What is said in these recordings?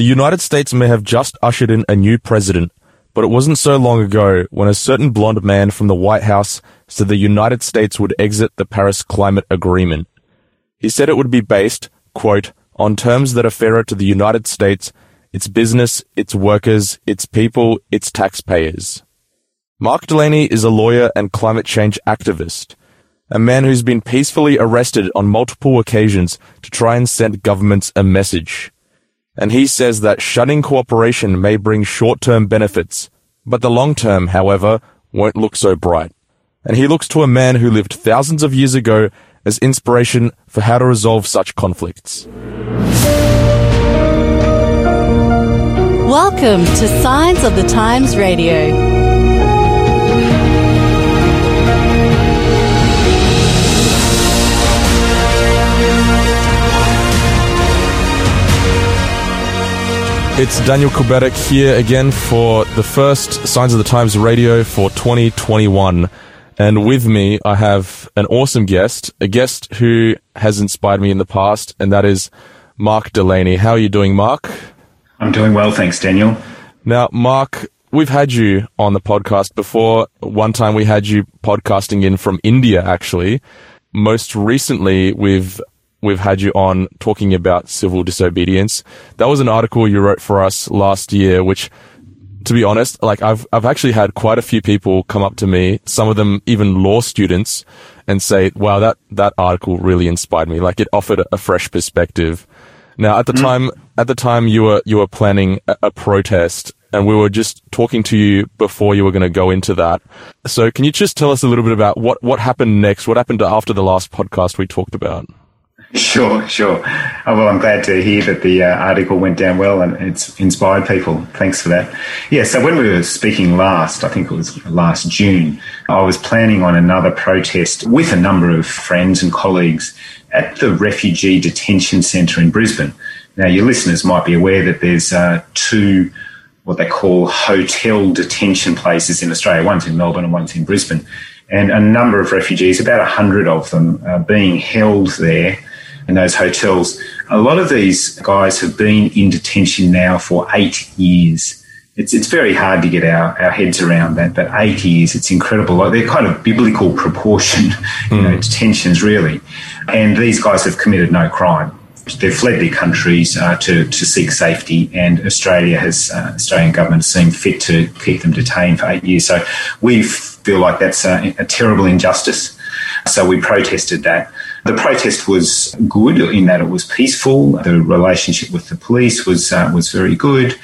The United States may have just ushered in a new president, but it wasn't so long ago when a certain blonde man from the White House said the United States would exit the Paris Climate Agreement. He said it would be based, quote, on terms that are fairer to the United States, its business, its workers, its people, its taxpayers. Mark Delaney is a lawyer and climate change activist, a man who's been peacefully arrested on multiple occasions to try and send governments a message and he says that shunning cooperation may bring short-term benefits, but the long-term, however, won't look so bright. And he looks to a man who lived thousands of years ago as inspiration for how to resolve such conflicts. Welcome to Signs of the Times Radio. It's Daniel Kubetic here again for the first Signs of the Times radio for 2021. And with me, I have an awesome guest, a guest who has inspired me in the past, and that is Mark Delaney. How are you doing, Mark? I'm doing well, thanks, Daniel. Now, Mark, we've had you on the podcast before. One time we had you podcasting in from India, actually. Most recently, we've we've had you on talking about civil disobedience. That was an article you wrote for us last year, which, to be honest, like I've, I've actually had quite a few people come up to me, some of them even law students, and say, wow, that, that article really inspired me. Like it offered a fresh perspective. Now, at the mm. time, at the time you were, you were planning a, a protest and we were just talking to you before you were going to go into that. So can you just tell us a little bit about what, what happened next? What happened after the last podcast we talked about? Sure, sure. Oh, well, I'm glad to hear that the uh, article went down well and it's inspired people. Thanks for that. Yeah, so when we were speaking last, I think it was last June, I was planning on another protest with a number of friends and colleagues at the Refugee Detention Centre in Brisbane. Now, your listeners might be aware that there's uh, two what they call hotel detention places in Australia. One's in Melbourne and one's in Brisbane. And a number of refugees, about 100 of them, are being held there in those hotels. A lot of these guys have been in detention now for eight years. It's, it's very hard to get our, our heads around that, but eight years, it's incredible. Like they're kind of biblical proportion, you know, hmm. detentions really. And these guys have committed no crime. They've fled their countries uh, to, to seek safety, and Australia has, uh, Australian government has seen fit to keep them detained for eight years. So we feel like that's a, a terrible injustice. So we protested that. The protest was good in that it was peaceful. The relationship with the police was uh, was very good.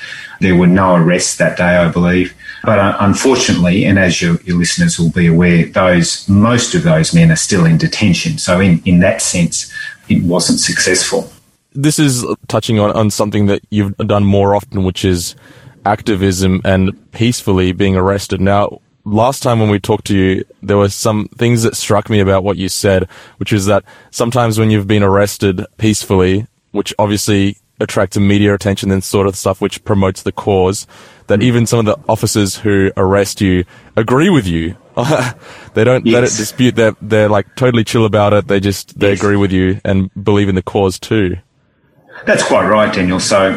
There were no arrests that day, I believe. But uh, unfortunately, and as your, your, listeners will be aware, those most of those men are still in detention. So in, in that sense, it wasn't successful. This is touching on, on something that you've done more often, which is activism and peacefully being arrested. Now, last time when we talked to you, there were some things that struck me about what you said, which is that sometimes when you've been arrested peacefully, which obviously attracts media attention and sort of stuff which promotes the cause, that mm. even some of the officers who arrest you agree with you. they don't, yes. they don't dispute that. They're, they're like totally chill about it. They just, they yes. agree with you and believe in the cause too. That's quite right, Daniel. So,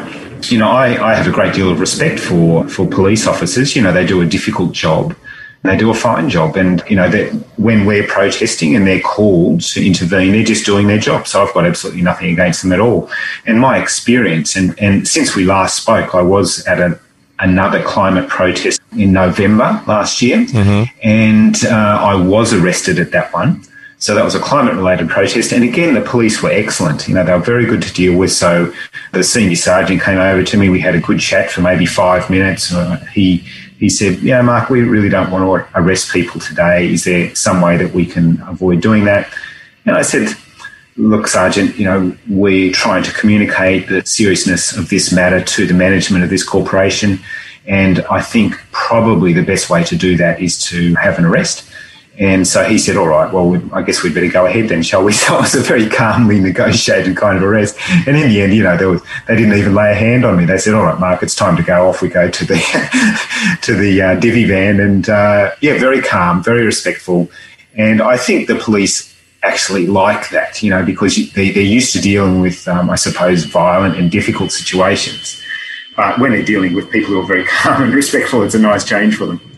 you know, I, I have a great deal of respect for, for police officers. You know, they do a difficult job. They do a fine job. And, you know, that when we're protesting and they're called to intervene, they're just doing their job. So I've got absolutely nothing against them at all. And my experience, and, and since we last spoke, I was at a, another climate protest in November last year. Mm-hmm. And uh, I was arrested at that one. So that was a climate related protest. And again, the police were excellent. You know, they were very good to deal with. So the senior sergeant came over to me. We had a good chat for maybe five minutes. Uh, he he said, Yeah, Mark, we really don't want to arrest people today. Is there some way that we can avoid doing that? And I said, Look, Sergeant, you know, we're trying to communicate the seriousness of this matter to the management of this corporation. And I think probably the best way to do that is to have an arrest. And so he said, all right, well, I guess we'd better go ahead then, shall we? So it was a very calmly negotiated kind of arrest. And in the end, you know, there was, they didn't even lay a hand on me. They said, all right, Mark, it's time to go off. We go to the, to the uh, divvy van and, uh, yeah, very calm, very respectful. And I think the police actually like that, you know, because they, they're used to dealing with, um, I suppose, violent and difficult situations. But when they're dealing with people who are very calm and respectful, it's a nice change for them.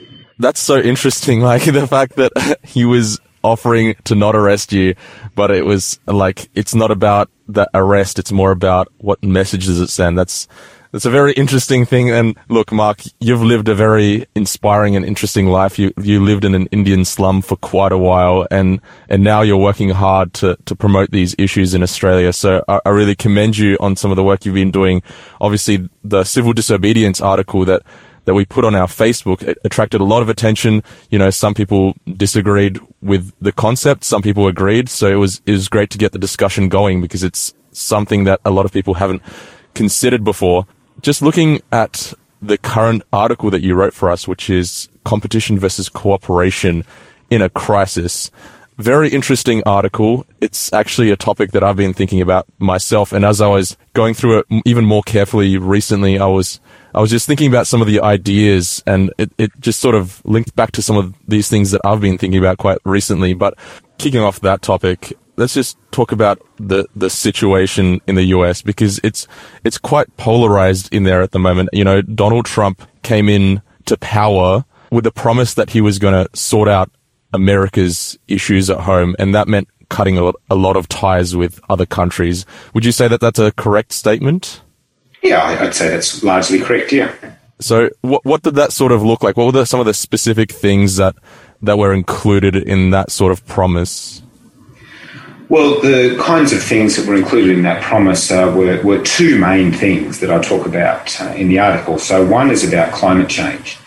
That's so interesting. Like the fact that he was offering to not arrest you, but it was like, it's not about the arrest. It's more about what message does it send. That's, that's a very interesting thing. And look, Mark, you've lived a very inspiring and interesting life. You, you lived in an Indian slum for quite a while and, and now you're working hard to, to promote these issues in Australia. So I, I really commend you on some of the work you've been doing. Obviously, the civil disobedience article that, that we put on our Facebook it attracted a lot of attention. You know, some people disagreed with the concept, some people agreed. So it was it was great to get the discussion going because it's something that a lot of people haven't considered before just looking at the current article that you wrote for us, which is competition versus cooperation in a crisis. Very interesting article. It's actually a topic that I've been thinking about myself. And as I was going through it even more carefully recently, I was, I was just thinking about some of the ideas and it, it just sort of linked back to some of these things that I've been thinking about quite recently. But kicking off that topic, let's just talk about the the situation in the US because it's it's quite polarized in there at the moment. You know, Donald Trump came in to power with the promise that he was going to sort out America's issues at home, and that meant cutting a lot, a lot of ties with other countries. Would you say that that's a correct statement? Yeah, I'd say that's largely correct. Yeah. So, what what did that sort of look like? What were the, some of the specific things that that were included in that sort of promise? Well, the kinds of things that were included in that promise uh, were, were two main things that I talk about uh, in the article. So, one is about climate change.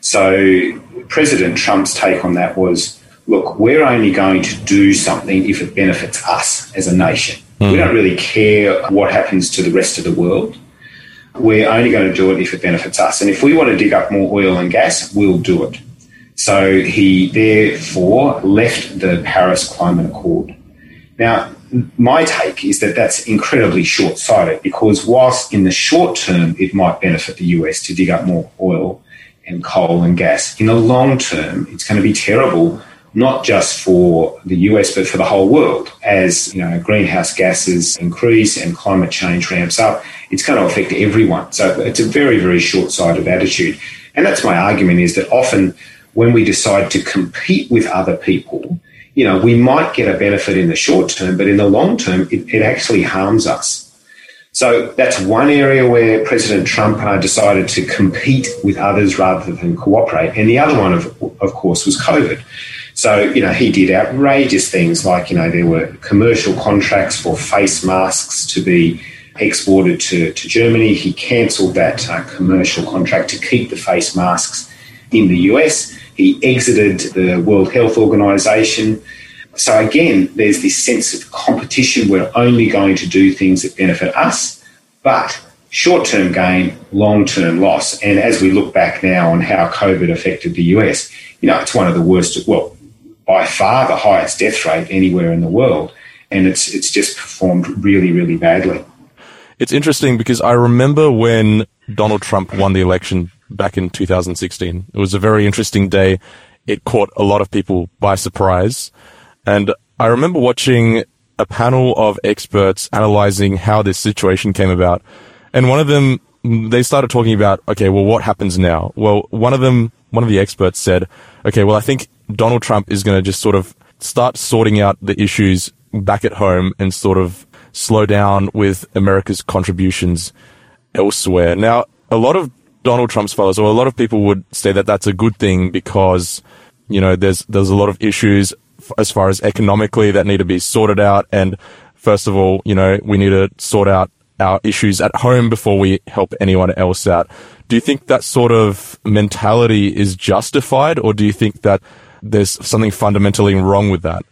So, President Trump's take on that was look, we're only going to do something if it benefits us as a nation. Mm. We don't really care what happens to the rest of the world. We're only going to do it if it benefits us. And if we want to dig up more oil and gas, we'll do it. So he therefore left the Paris Climate Accord. Now, my take is that that's incredibly short sighted because, whilst in the short term it might benefit the US to dig up more oil and coal and gas, in the long term it's going to be terrible not just for the US but for the whole world. As you know, greenhouse gases increase and climate change ramps up, it's going to affect everyone. So it's a very, very short sighted attitude. And that's my argument is that often when we decide to compete with other people, you know, we might get a benefit in the short term, but in the long term, it, it actually harms us. So that's one area where President Trump uh, decided to compete with others rather than cooperate. And the other one, of, of course, was COVID. So, you know, he did outrageous things like, you know, there were commercial contracts for face masks to be exported to, to Germany. He cancelled that uh, commercial contract to keep the face masks in the US. He exited the World Health Organization. So again, there's this sense of competition. We're only going to do things that benefit us, but short term gain, long term loss. And as we look back now on how COVID affected the US, you know, it's one of the worst, well, by far the highest death rate anywhere in the world. And it's, it's just performed really, really badly. It's interesting because I remember when Donald Trump won the election back in 2016. It was a very interesting day. It caught a lot of people by surprise. And I remember watching a panel of experts analyzing how this situation came about. And one of them, they started talking about, okay, well, what happens now? Well, one of them, one of the experts said, okay, well, I think Donald Trump is going to just sort of start sorting out the issues back at home and sort of slow down with America's contributions elsewhere. Now, a lot of Donald Trump's followers, or a lot of people would say that that's a good thing because, you know, there's, there's a lot of issues as far as economically that need to be sorted out. And first of all, you know, we need to sort out our issues at home before we help anyone else out. Do you think that sort of mentality is justified or do you think that there's something fundamentally wrong with that?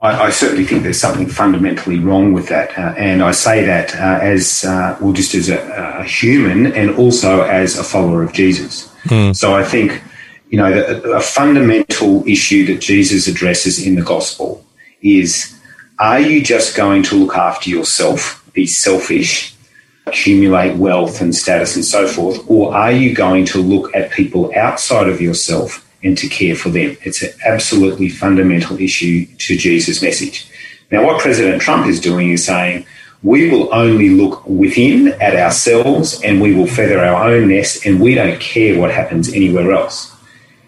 I, I, certainly think there's something fundamentally wrong with that. Uh, and I say that uh, as, uh, well, just as a, a, human and also as a follower of Jesus. Hmm. So I think, you know, the, a fundamental issue that Jesus addresses in the gospel is are you just going to look after yourself, be selfish, accumulate wealth and status and so forth, or are you going to look at people outside of yourself and to care for them. It's an absolutely fundamental issue to Jesus' message. Now, what President Trump is doing is saying, we will only look within at ourselves and we will feather our own nest and we don't care what happens anywhere else.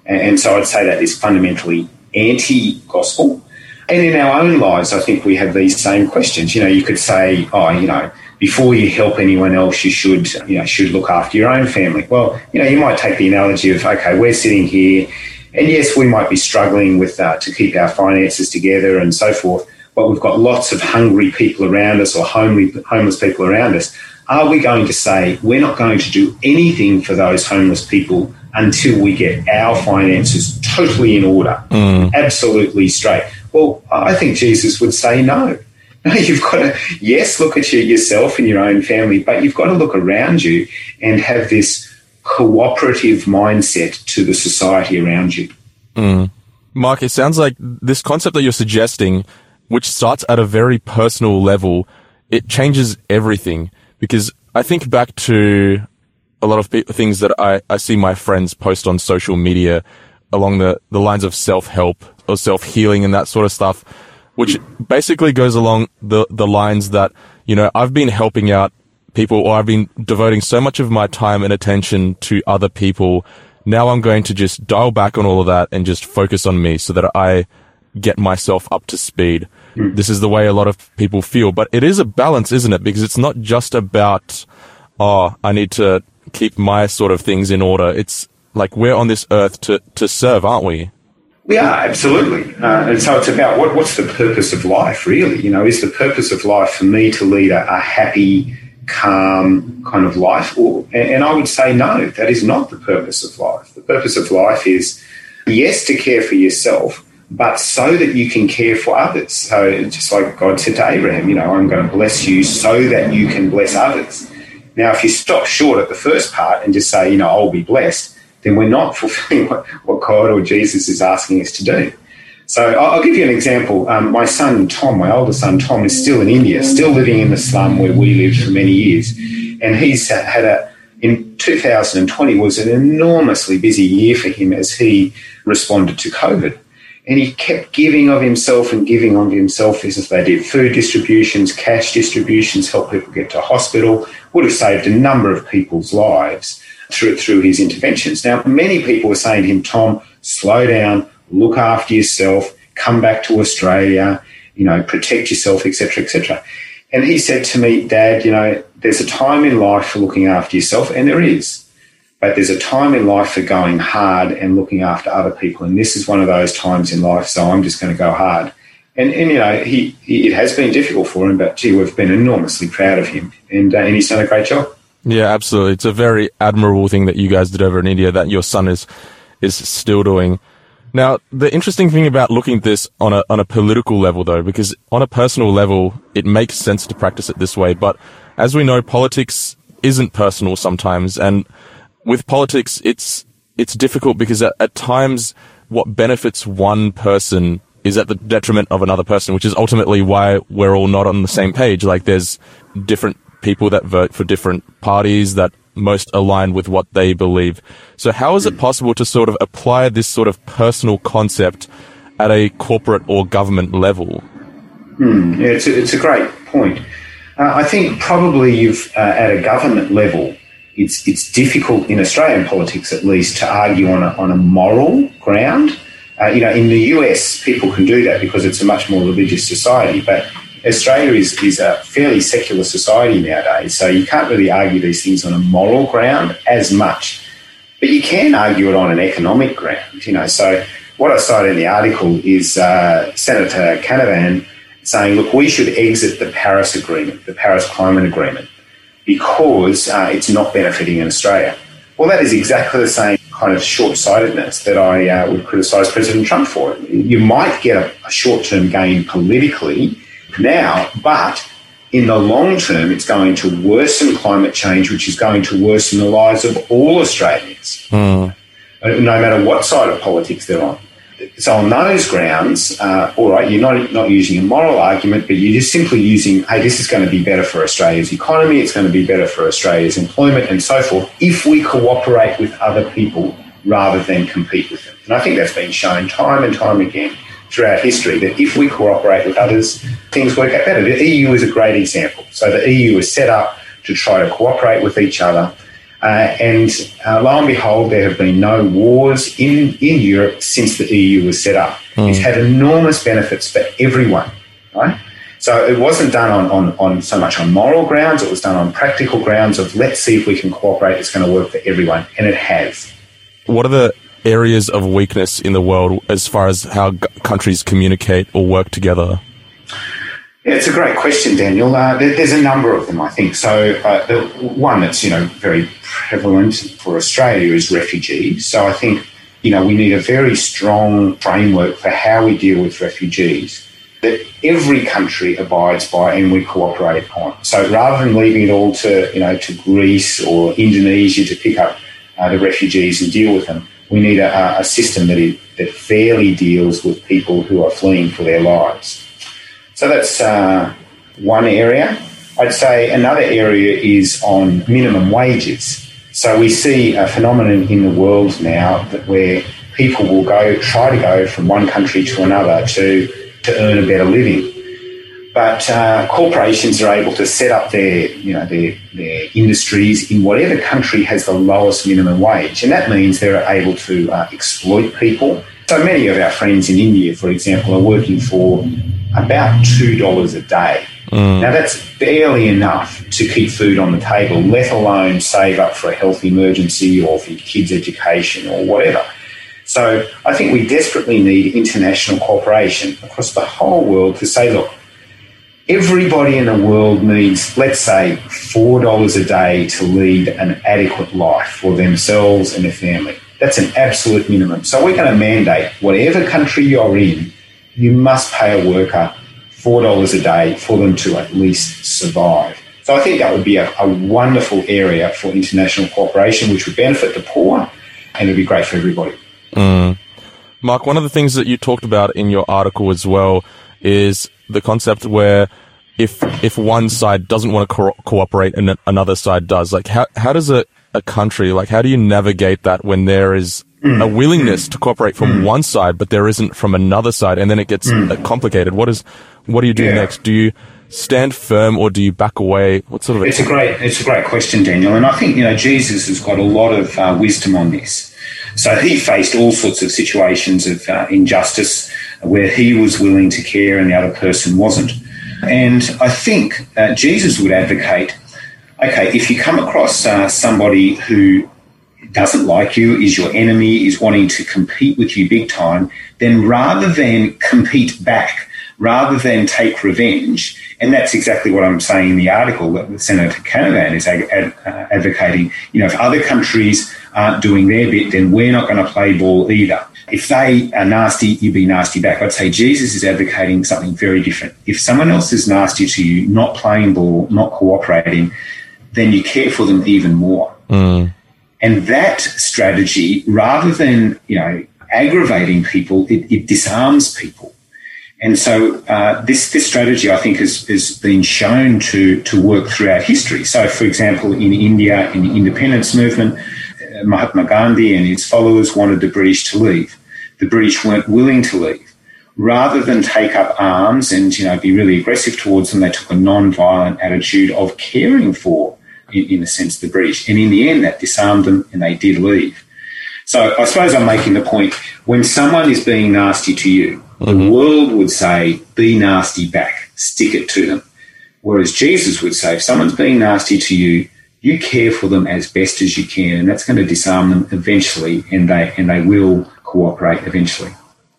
And, so I'd say that is fundamentally anti gospel. And in our own lives, I think we have these same questions. You know, you could say, oh, you know, before you help anyone else, you should, you know, should look after your own family. Well, you know, you might take the analogy of, okay, we're sitting here, and yes, we might be struggling with uh, to keep our finances together and so forth, but we've got lots of hungry people around us or homely, homeless people around us. Are we going to say we're not going to do anything for those homeless people until we get our finances totally in order, mm. absolutely straight? Well, I think Jesus would say no. No, You've got to, yes, look at you, yourself and your own family, but you've got to look around you and have this cooperative mindset to the society around you. Mm. Mark, it sounds like this concept that you're suggesting, which starts at a very personal level, it changes everything. Because I think back to a lot of things that I, I see my friends post on social media along the, the lines of self help or self healing and that sort of stuff which basically goes along the, the lines that, you know, I've been helping out people or I've been devoting so much of my time and attention to other people. Now I'm going to just dial back on all of that and just focus on me so that I get myself up to speed. Mm. This is the way a lot of people feel, but it is a balance, isn't it? Because it's not just about, oh, I need to keep my sort of things in order. It's like we're on this earth to, to serve, aren't we? We are absolutely, uh, and so it's about what, what's the purpose of life, really? You know, is the purpose of life for me to lead a, a happy, calm kind of life? Or, and I would say no, that is not the purpose of life. The purpose of life is yes to care for yourself, but so that you can care for others. So just like God said to Abraham, you know, I'm going to bless you so that you can bless others. Now, if you stop short at the first part and just say, you know, I'll be blessed then we're not fulfilling what, what God or Jesus is asking us to do. So I'll give you an example. Um, my son Tom, my older son Tom, is still in India, still living in the slum where we lived for many years, and he's had a in 2020 was an enormously busy year for him as he responded to COVID. And he kept giving of himself and giving of himself as they did food distributions, cash distributions, help people get to hospital, would have saved a number of people's lives through, through his interventions. Now, many people were saying to him, Tom, slow down, look after yourself, come back to Australia, you know, protect yourself, etc., etc. And he said to me, Dad, you know, there's a time in life for looking after yourself, and there is. But there's a time in life for going hard and looking after other people. And this is one of those times in life, so I'm just going to go hard. And, and you know, he, he, it has been difficult for him, but gee, we've been enormously proud of him. And, uh, and he's done a great job. Yeah, absolutely. It's a very admirable thing that you guys did over in India that your son is is still doing. Now, the interesting thing about looking at this on a on a political level though, because on a personal level, it makes sense to practice it this way, but as we know, politics isn't personal sometimes, and with politics, it's it's difficult because at, at times what benefits one person is at the detriment of another person, which is ultimately why we're all not on the same page. Like there's different people that vote for different parties that most align with what they believe. So how is it possible to sort of apply this sort of personal concept at a corporate or government level? Yeah, it's a, it's a great point. Uh, I think probably you've uh, at a government level, it's it's difficult in Australian politics at least to argue on a, on a moral ground. Uh, you know, in the US, people can do that because it's a much more religious society, but Australia is, is a fairly secular society nowadays, so you can't really argue these things on a moral ground as much. But you can argue it on an economic ground, you know. So what I cited in the article is uh, Senator Canavan saying, look, we should exit the Paris Agreement, the Paris Climate Agreement, because uh, it's not benefiting in Australia. Well, that is exactly the same kind of short sightedness that I uh, would criticise President Trump for. You might get a, a short term gain politically now, but in the long term, it's going to worsen climate change, which is going to worsen the lives of all Australians, mm. no matter what side of politics they're on. So, on those grounds, uh, all right, you're not, not using a moral argument, but you're just simply using, hey, this is going to be better for Australia's economy, it's going to be better for Australia's employment, and so forth, if we cooperate with other people rather than compete with them. And I think that's been shown time and time again throughout history that if we cooperate with others, things work out better. The EU is a great example. So the EU was set up to try to cooperate with each other. Uh, and uh, lo and behold, there have been no wars in, in Europe since the EU was set up. Mm. It's had enormous benefits for everyone, right? So it wasn't done on, on, on so much on moral grounds, it was done on practical grounds of let's see if we can cooperate, it's going to work for everyone. And it has. What are the areas of weakness in the world as far as how g- countries communicate or work together? Yeah, it's a great question, Daniel. Uh, there, there's a number of them, I think. So uh, the one that's you know very prevalent for Australia is refugees. So I think you know we need a very strong framework for how we deal with refugees that every country abides by and we cooperate on. So rather than leaving it all to you know to Greece or Indonesia to pick up uh, the refugees and deal with them, we need a, a system that, is, that fairly deals with people who are fleeing for their lives. So that's uh, one area. I'd say another area is on minimum wages. So we see a phenomenon in the world now that where people will go try to go from one country to another to to earn a better living. But uh, corporations are able to set up their, you know, their, their industries in whatever country has the lowest minimum wage, and that means they're able to uh, exploit people. So many of our friends in India, for example, are working for about $2 a day. Mm. Now, that's barely enough to keep food on the table, let alone save up for a health emergency or for your kids' education or whatever. So I think we desperately need international cooperation across the whole world to say, look, everybody in the world needs, let's say, $4 a day to lead an adequate life for themselves and their family. That's an absolute minimum. So we're going to mandate whatever country you're in, you must pay a worker $4 a day for them to at least survive. So I think that would be a, a wonderful area for international cooperation, which would benefit the poor and it'd be great for everybody. Mm. Mark, one of the things that you talked about in your article as well is the concept where if if one side doesn't want to co- cooperate and another side does, like how how does a, a country like how do you navigate that when there is a willingness to cooperate from one side, but there isn't from another side, and then it gets mm. complicated? What is what do you do yeah. next? Do you stand firm or do you back away? What sort of? It's a great it's a great question, Daniel, and I think you know Jesus has got a lot of uh, wisdom on this. So he faced all sorts of situations of uh, injustice where he was willing to care and the other person wasn't. And I think uh, Jesus would advocate okay, if you come across uh, somebody who doesn't like you, is your enemy, is wanting to compete with you big time, then rather than compete back, rather than take revenge, and that's exactly what I'm saying in the article that Senator Canavan is ad- ad- uh, advocating. You know, if other countries aren't doing their bit, then we're not going to play ball either. If they are nasty, you be nasty back. I'd say Jesus is advocating something very different. If someone else is nasty to you, not playing ball, not cooperating, then you care for them even more. Mm. And that strategy, rather than, you know, aggravating people, it, it disarms people. And so uh, this this strategy, I think, has, has been shown to to work throughout history. So, for example, in India, in the independence movement, Mahatma Gandhi and his followers wanted the British to leave. The British weren't willing to leave. Rather than take up arms and you know be really aggressive towards them, they took a non-violent attitude of caring for, in, in a sense, the British. And in the end, that disarmed them, and they did leave. So I suppose I'm making the point: when someone is being nasty to you, mm-hmm. the world would say, "Be nasty back, stick it to them." Whereas Jesus would say, if someone's being nasty to you, you care for them as best as you can, and that's going to disarm them eventually, and they and they will cooperate eventually.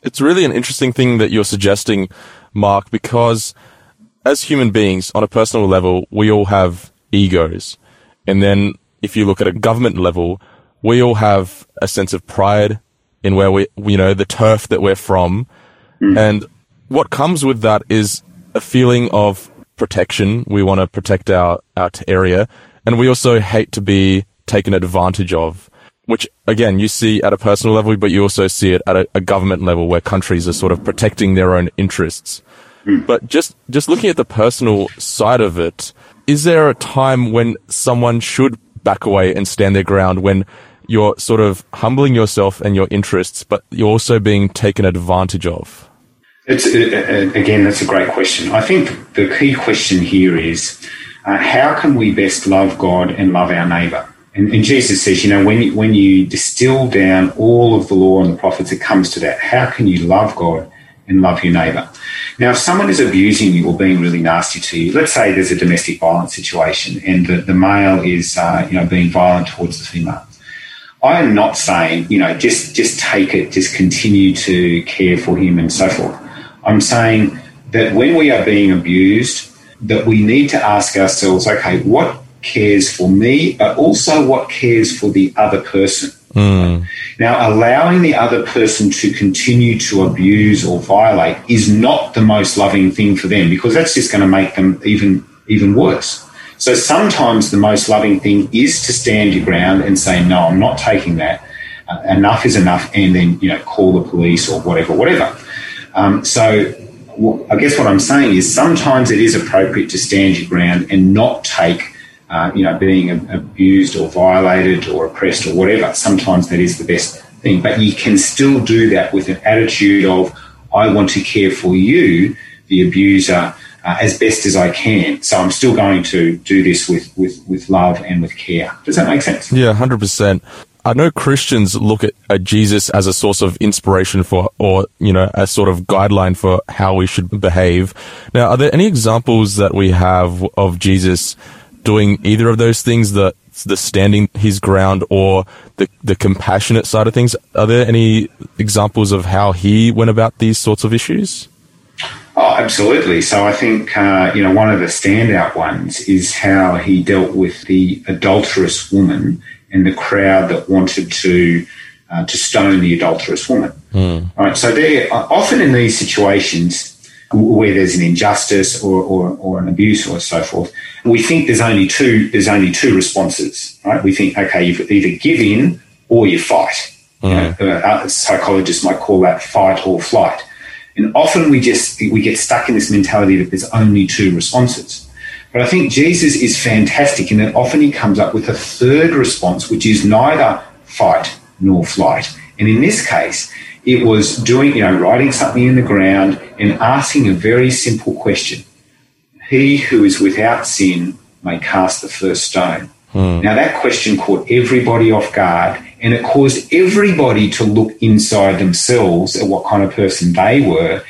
It's really an interesting thing that you're suggesting, Mark, because as human beings, on a personal level, we all have egos, and then if you look at a government level, we all have a sense of pride in where we, you know, the turf that we're from, mm. and what comes with that is a feeling of protection. We want to protect our, our area and we also hate to be taken advantage of, which again, you see at a personal level, but you also see it at a, a government level where countries are sort of protecting their own interests. Mm. But just, just looking at the personal side of it, is there a time when someone should back away and stand their ground when you're sort of humbling yourself and your interests, but you're also being taken advantage of? It's uh, again, that's a great question. I think the key question here is uh, how can we best love God and love our neighbour? And, and, Jesus says, you know, when you, when you distill down all of the law and the prophets, it comes to that. How can you love God and love your neighbour? Now, if someone is abusing you or being really nasty to you, let's say there's a domestic violence situation and the, the male is, uh, you know, being violent towards the female. I am not saying, you know, just just take it, just continue to care for him and so forth. I'm saying that when we are being abused, that we need to ask ourselves, okay, what cares for me, but also what cares for the other person? Mm. Now, allowing the other person to continue to abuse or violate is not the most loving thing for them because that's just going to make them even even worse. So sometimes the most loving thing is to stand your ground and say, "No, I'm not taking that. Uh, enough is enough," and then you know call the police or whatever, whatever. Um, so I guess what I'm saying is sometimes it is appropriate to stand your ground and not take, uh, you know, being abused or violated or oppressed or whatever. Sometimes that is the best thing, but you can still do that with an attitude of, I want to care for you, the abuser, uh, as best as I can. So I'm still going to do this with, with, with love and with care. Does that make sense? Yeah, 100%. I know Christians look at, at, Jesus as a source of inspiration for, or, you know, a sort of guideline for how we should behave. Now, are there any examples that we have of Jesus doing either of those things, the, the standing his ground or the, the compassionate side of things? Are there any examples of how he went about these sorts of issues? Oh, absolutely. So I think, uh, you know, one of the standout ones is how he dealt with the adulterous woman and the crowd that wanted to uh, to stone the adulterous woman. Mm. Right. So they often in these situations where there's an injustice or, or, or, an abuse or so forth, we think there's only two there's only two responses. Right. We think okay, you either give in or you fight. Mm. You know, uh, psychologists might call that fight or flight. And often we just we get stuck in this mentality that there's only two responses. But I think Jesus is fantastic in that often he comes up with a third response, which is neither fight nor flight. And in this case, it was doing, you know, writing something in the ground and asking a very simple question. He who is without sin may cast the first stone. Hmm. Now that question caught everybody off guard and it caused everybody to look inside themselves at what kind of person they were.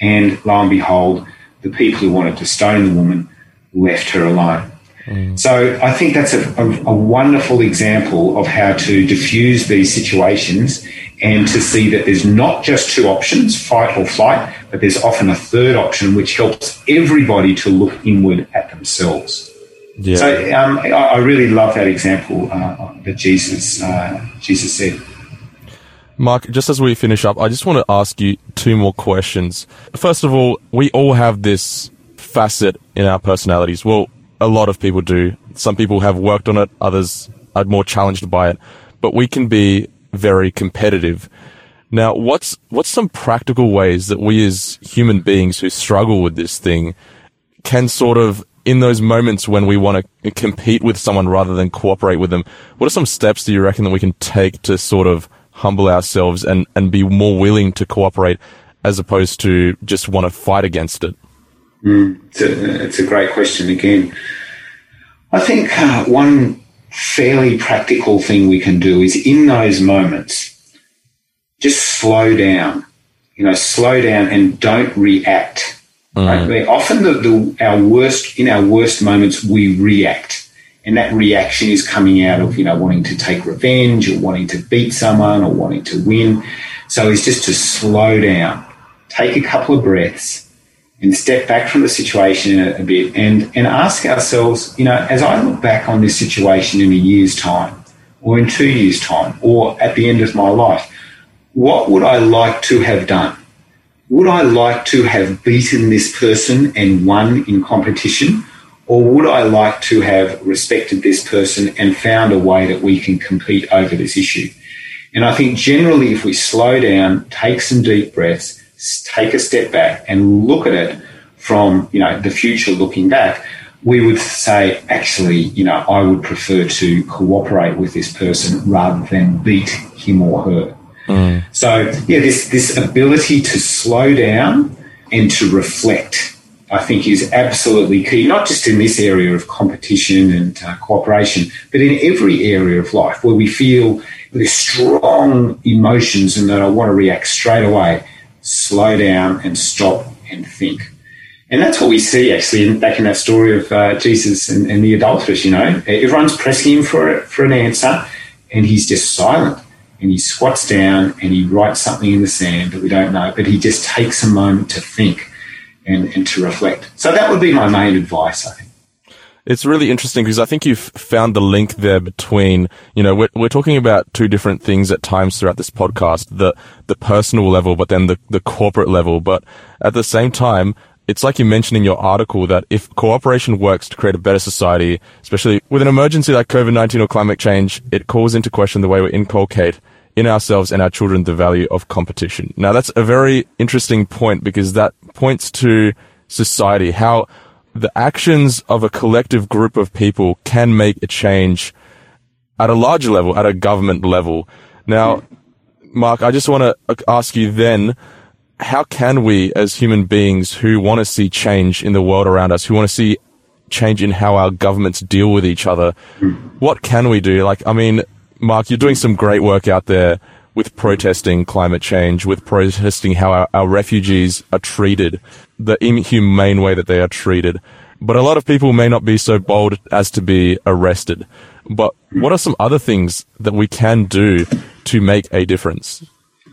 And lo and behold, the people who wanted to stone the woman left her alone. Mm. So I think that's a, a, a, wonderful example of how to diffuse these situations and to see that there's not just two options, fight or flight, but there's often a third option which helps everybody to look inward at themselves. Yeah. So um, I, I, really love that example uh, that Jesus uh, Jesus said. Mark, just as we finish up, I just want to ask you two more questions. First of all, we all have this facet in our personalities. Well, a lot of people do. Some people have worked on it, others are more challenged by it. But we can be very competitive. Now, what's what's some practical ways that we as human beings who struggle with this thing can sort of in those moments when we want to compete with someone rather than cooperate with them, what are some steps do you reckon that we can take to sort of humble ourselves and, and be more willing to cooperate as opposed to just want to fight against it? Mm, it's, a, it's, a, great question again. I think uh, one fairly practical thing we can do is in those moments, just slow down. You know, slow down and don't react. Mm. Right? Often, the, the, our worst in our worst moments, we react, and that reaction is coming out of you know wanting to take revenge or wanting to beat someone or wanting to win. So it's just to slow down, take a couple of breaths, and step back from the situation a, bit and, and ask ourselves, you know, as I look back on this situation in a year's time or in two years' time or at the end of my life, what would I like to have done? Would I like to have beaten this person and won in competition? Or would I like to have respected this person and found a way that we can compete over this issue? And I think generally, if we slow down, take some deep breaths, take a step back and look at it from, you know, the future looking back, we would say, actually, you know, I would prefer to cooperate with this person rather than beat him or her. Mm. So, yeah, this, this ability to slow down and to reflect. I think is absolutely key, not just in this area of competition and uh, cooperation, but in every area of life where we feel there's strong emotions and that I want to react straight away. Slow down and stop and think. And that's what we see actually back in that story of uh, Jesus and, and, the adulteress. You know, everyone's pressing him for for an answer, and he's just silent. And he squats down and he writes something in the sand that we don't know, but he just takes a moment to think and, and to reflect. So that would be my main advice, I think. It's really interesting because I think you've found the link there between, you know, we're, we're talking about two different things at times throughout this podcast, the, the personal level, but then the, the corporate level. But at the same time, it's like you mentioned in your article that if cooperation works to create a better society, especially with an emergency like COVID-19 or climate change, it calls into question the way we inculcate in ourselves and our children the value of competition. Now that's a very interesting point because that points to society, how the actions of a collective group of people can make a change at a larger level, at a government level. Now, Mark, I just want to ask you then, how can we as human beings who want to see change in the world around us, who want to see change in how our governments deal with each other, what can we do? Like, I mean, Mark, you're doing some great work out there with protesting climate change, with protesting how our, our refugees are treated, the inhumane way that they are treated. But a lot of people may not be so bold as to be arrested. But what are some other things that we can do to make a difference?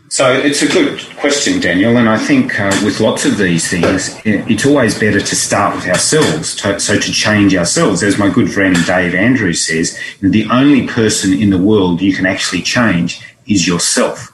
So it's a good question, Daniel, and I think uh, with lots of these things, it's always better to start with ourselves. To, so to change ourselves, as my good friend Dave Andrews says, the only person in the world you can actually change is yourself.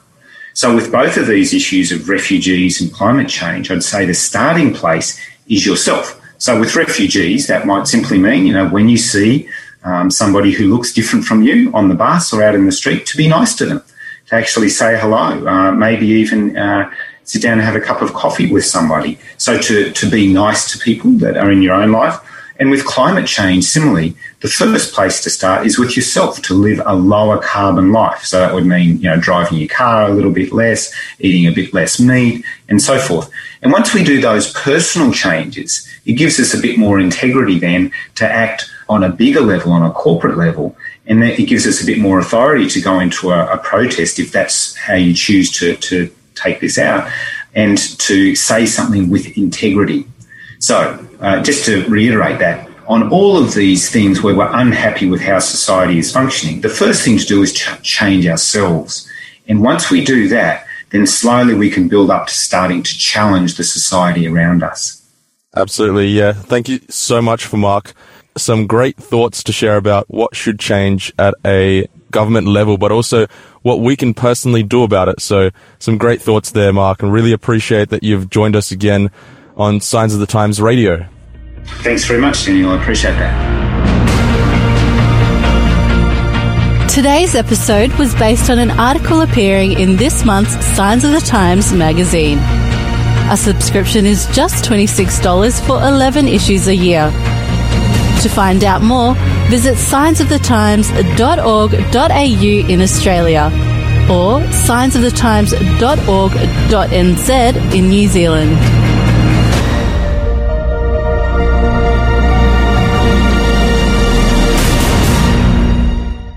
So with both of these issues of refugees and climate change, I'd say the starting place is yourself. So with refugees, that might simply mean, you know, when you see um, somebody who looks different from you on the bus or out in the street, to be nice to them to actually say hello, uh, maybe even uh, sit down and have a cup of coffee with somebody. So to, to be nice to people that are in your own life. And with climate change, similarly, the first place to start is with yourself to live a lower carbon life. So that would mean, you know, driving your car a little bit less, eating a bit less meat, and so forth. And once we do those personal changes, it gives us a bit more integrity then to act on a bigger level, on a corporate level, and that it gives us a bit more authority to go into a, a protest if that's how you choose to, to take this out and to say something with integrity. So, uh, just to reiterate that, on all of these things where we're unhappy with how society is functioning, the first thing to do is ch- change ourselves. And once we do that, then slowly we can build up to starting to challenge the society around us. Absolutely, yeah. Thank you so much for Mark some great thoughts to share about what should change at a government level, but also what we can personally do about it. So some great thoughts there, Mark, and really appreciate that you've joined us again on Signs of the Times radio. Thanks very much, Daniel. I appreciate that. Today's episode was based on an article appearing in this month's Signs of the Times magazine. A subscription is just $26 for 11 issues a year. To find out more, visit signsofthetimes.org.au in Australia or signsofthetimes.org.nz in New Zealand.